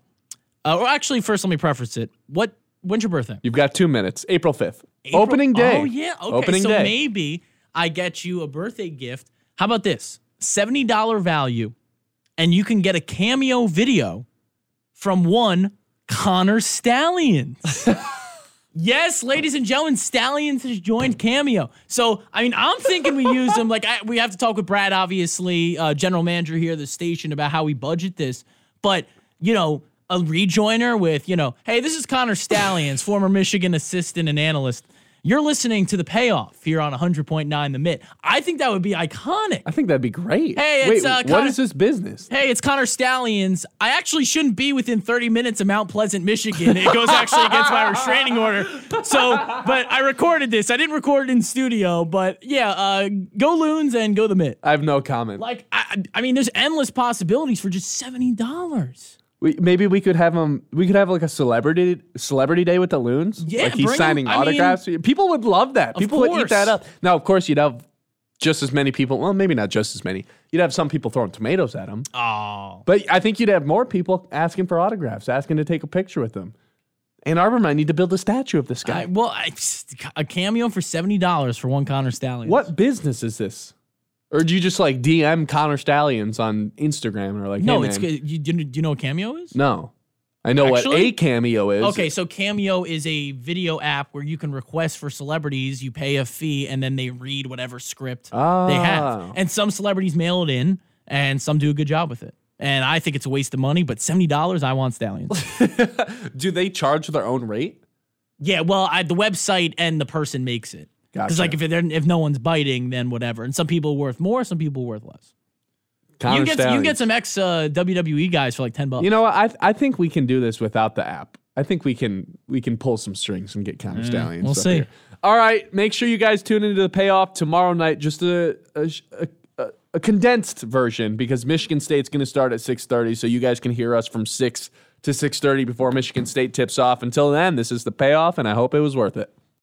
uh, or actually, first let me preface it. What? When's your birthday? You've got two minutes. April 5th. April- Opening day. Oh yeah. Okay. Opening so day. maybe I get you a birthday gift. How about this? Seventy dollar value, and you can get a cameo video from one Connor Stalions. Yes, ladies and gentlemen, Stalions has joined Cameo. So, I mean, I'm thinking we use them. Like, I, we have to talk with Brad, obviously, uh, general manager here at the station, about how we budget this. But, you know, a rejoiner with, you know, hey, this is Connor Stalions, former Michigan assistant and analyst. You're listening to the payoff here on 100.9 The Mitt. I think that would be iconic. I think that'd be great. Hey, Wait, it's, uh, Connor- is this business? Hey, it's Connor Stalions. I actually shouldn't be within 30 minutes of Mount Pleasant, Michigan. It goes actually against my restraining order. So, but I recorded this. I didn't record it in studio, but yeah, uh, go Loons and go the Mitt. I have no comment. Like, I, I mean, there's endless possibilities for just $70. We, maybe we could have him. We could have like a celebrity celebrity day with the loons. Yeah, like he's bring him. signing mean- autographs. people would love that. People would eat that up. Now, of course, you'd have just as many people. Well, maybe not just as many. You'd have some people throwing tomatoes at him. Oh. But I think you'd have more people asking for autographs, asking to take a picture with them. Ann Arbor might need to build a statue of this guy. I, well, I, a cameo for $70 for one Connor Stalions. what business is this? Or do you just like DM Connor Stalions on Instagram or like? No, hey, it's man. good. You, do you know what Cameo is? no. I know what a cameo is. Okay, so Cameo is a video app where you can request for celebrities. You pay a fee, and then they read whatever script they Ah. have. And some celebrities mail it in, and some do a good job with it. And I think it's a waste of money, but $70, I want Stalions. Do they charge their own rate? yeah, well, I, the website and the person makes it. Because Gotcha. like if they're, if no one's biting, then whatever. And some people are worth more, some people are worth less. Connor you get you Stalions. get some ex uh, WWE guys for like ten bucks. You know what? I I think we can do this without the app. I think we can we can pull some strings and get Connor Stalions. we'll see. here. All right, make sure you guys tune into the payoff tomorrow night. Just a a, a, a- a condensed version because Michigan State's going to start at six thirty, so you guys can hear us from six to six thirty before Michigan State tips off. Until then, this is the payoff, and I hope it was worth it.